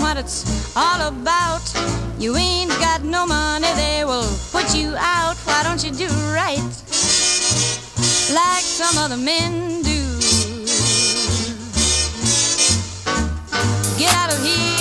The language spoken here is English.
what it's all about. You ain't got no money, they will put you out. Why don't you do right like some other men do? Get out of here.